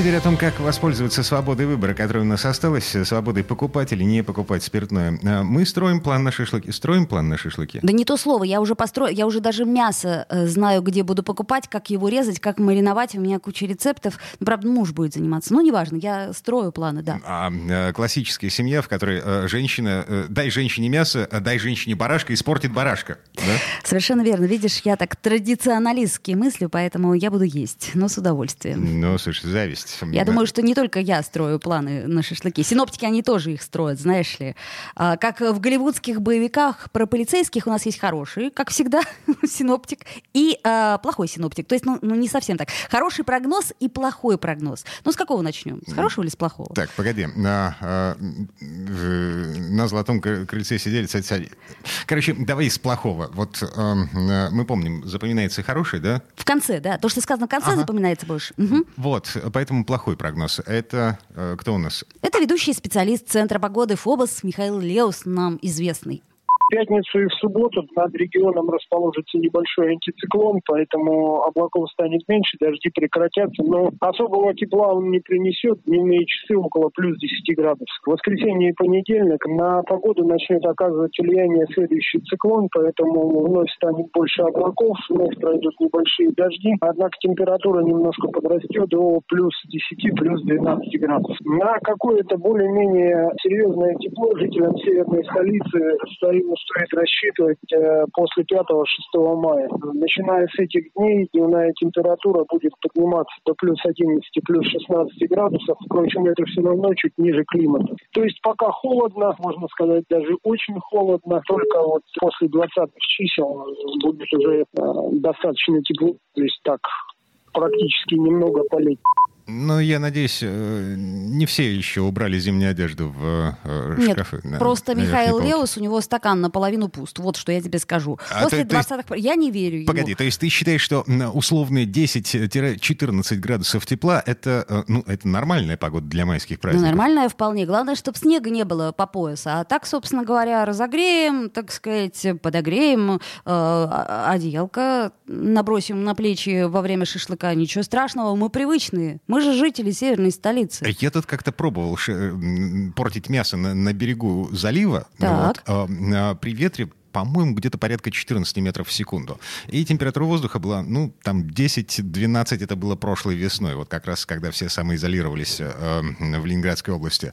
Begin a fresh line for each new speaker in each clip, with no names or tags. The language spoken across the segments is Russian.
Теперь о том, как воспользоваться свободой выбора, которая у нас осталась, свободой покупать или не покупать спиртное. А, мы строим план на шашлыки. Строим план на шашлыки?
Да не то слово, я уже построю, я уже даже мясо э, знаю, где буду покупать, как его резать, как мариновать. У меня куча рецептов. Ну, правда, муж будет заниматься. Ну, неважно, я строю планы, да.
А, классическая семья, в которой женщина, дай женщине мясо, дай женщине барашка, испортит барашка. Да?
Совершенно верно. Видишь, я так традиционалистски мыслю, поэтому я буду есть, но с удовольствием.
Ну, слушай, зависть.
Я думаю, что не только я строю планы на шашлыки. Синоптики, они тоже их строят, знаешь ли. А, как в голливудских боевиках про полицейских у нас есть хороший, как всегда, синоптик, и а, плохой синоптик. То есть, ну, ну, не совсем так. Хороший прогноз и плохой прогноз. Ну, с какого начнем? С хорошего или с плохого?
Так, погоди. На, а, на золотом крыльце сидели... Короче, давай с плохого. Вот а, мы помним, запоминается хороший, да?
В конце, да. То, что сказано в конце, ага. запоминается больше. Угу.
Вот, поэтому самый плохой прогноз. Это э, кто у нас?
Это ведущий специалист Центра погоды ФОБОС Михаил Леус, нам известный
пятницу и в субботу над регионом расположится небольшой антициклон, поэтому облаков станет меньше, дожди прекратятся, но особого тепла он не принесет. Дневные часы около плюс 10 градусов. В воскресенье и понедельник на погоду начнет оказывать влияние следующий циклон, поэтому вновь станет больше облаков, вновь пройдут небольшие дожди, однако температура немножко подрастет до плюс 10, плюс 12 градусов. На какое-то более-менее серьезное тепло жителям северной столицы стоит стоит рассчитывать э, после 5-6 мая. Начиная с этих дней дневная температура будет подниматься до плюс 11, плюс 16 градусов. Впрочем, это все равно чуть ниже климата. То есть пока холодно, можно сказать, даже очень холодно. Только вот после 20 чисел будет уже э, достаточно тепло. То есть так практически немного полететь.
Ну, я надеюсь, э, не все еще убрали зимнюю одежду в э,
Нет,
шкафы.
На, просто на Михаил Леус, у него стакан наполовину пуст. Вот что я тебе скажу. А После то, 20-х... То есть... Я не верю
Погоди, то есть ты считаешь, что условные 10-14 градусов тепла это, э, ну, это нормальная погода для майских ну, праздников?
Ну, нормальная вполне. Главное, чтобы снега не было по поясу. А так, собственно говоря, разогреем, так сказать, подогреем, э, одеялко набросим на плечи во время шашлыка. Ничего страшного, мы привычные. Мы же жители северной столицы.
Я тут как-то пробовал портить мясо на, на берегу залива.
Так.
Вот, а, при ветре по-моему, где-то порядка 14 метров в секунду. И температура воздуха была, ну, там 10-12, это было прошлой весной, вот как раз когда все самоизолировались э, в Ленинградской области.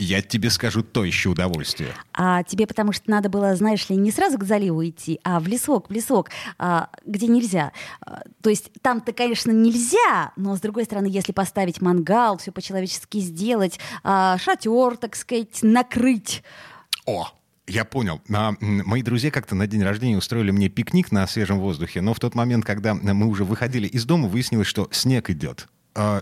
Я тебе скажу то еще удовольствие.
А тебе потому что надо было, знаешь ли, не сразу к заливу идти, а в лесок, в лесок, а, где нельзя. А, то есть там-то, конечно, нельзя, но с другой стороны, если поставить мангал, все по-человечески сделать, а, шатер, так сказать, накрыть.
О, я понял. Мои друзья как-то на день рождения устроили мне пикник на свежем воздухе, но в тот момент, когда мы уже выходили из дома, выяснилось, что снег идет.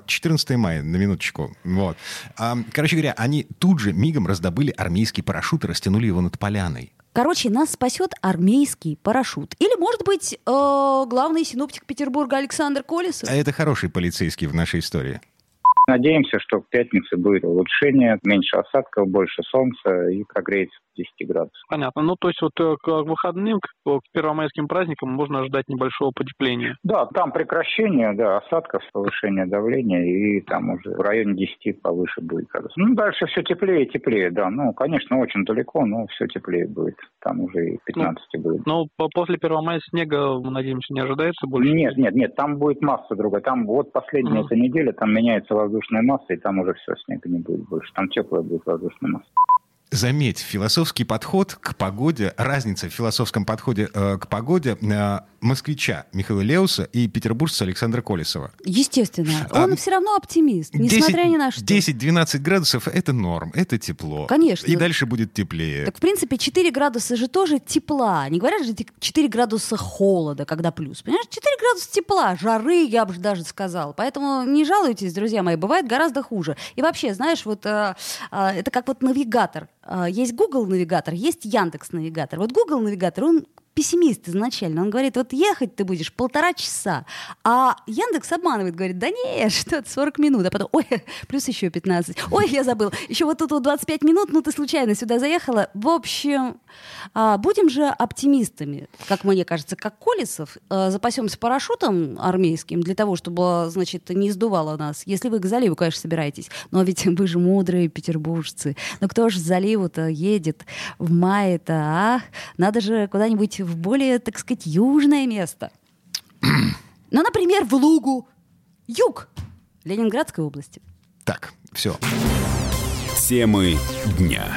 14 а, мая, на минуточку. Вот. А, короче говоря, они тут же мигом раздобыли армейский парашют и растянули его над поляной.
Короче, нас спасет армейский парашют. Или, может быть, э, главный синоптик Петербурга Александр Колесов?
А это хороший полицейский в нашей истории.
Надеемся, что в пятницу будет улучшение, меньше осадков, больше солнца и прогреется 10 градусов.
Понятно. Ну, то есть вот э, к выходным, к первомайским праздникам можно ожидать небольшого потепления?
Да, там прекращение, да, осадков, повышение давления, и там уже в районе 10 повыше будет градусов. Ну, дальше все теплее и теплее, да. Ну, конечно, очень далеко, но все теплее будет. Там уже и 15 ну, будет.
Но после 1 мая снега, надеемся, не ожидается больше?
Нет, нет, нет, там будет масса другая. Там вот последняя mm. эта неделя, там меняется воздушная масса, и там уже все, снега не будет больше. Там теплая будет воздушная масса.
Заметь, философский подход к погоде, разница в философском подходе э, к погоде э, москвича Михаила Леуса и петербуржца Александра Колесова.
Естественно. Он а, все равно оптимист, несмотря 10, ни на что.
10-12 градусов — это норм, это тепло.
Конечно.
И дальше будет теплее.
Так, в принципе, 4 градуса же тоже тепла. Не говорят же 4 градуса холода, когда плюс. Понимаешь, 4 градуса тепла, жары, я бы даже сказал. Поэтому не жалуйтесь, друзья мои, бывает гораздо хуже. И вообще, знаешь, вот э, э, это как вот навигатор. Э, есть Google навигатор, есть Яндекс навигатор. Вот Google навигатор, он пессимист изначально. Он говорит, вот ехать ты будешь полтора часа, а Яндекс обманывает, говорит, да не, что это 40 минут, а потом, ой, плюс еще 15, ой, я забыл, еще вот тут вот 25 минут, ну ты случайно сюда заехала. В общем, а, будем же оптимистами, как мне кажется, как Колесов, а, запасемся парашютом армейским для того, чтобы, значит, не сдувало нас. Если вы к заливу, конечно, собираетесь, но ведь вы же мудрые петербуржцы. Но кто же к заливу-то едет в мае-то, а? Надо же куда-нибудь в более, так сказать, южное место. Ну, например, в Лугу. Юг Ленинградской области.
Так, все.
Темы дня.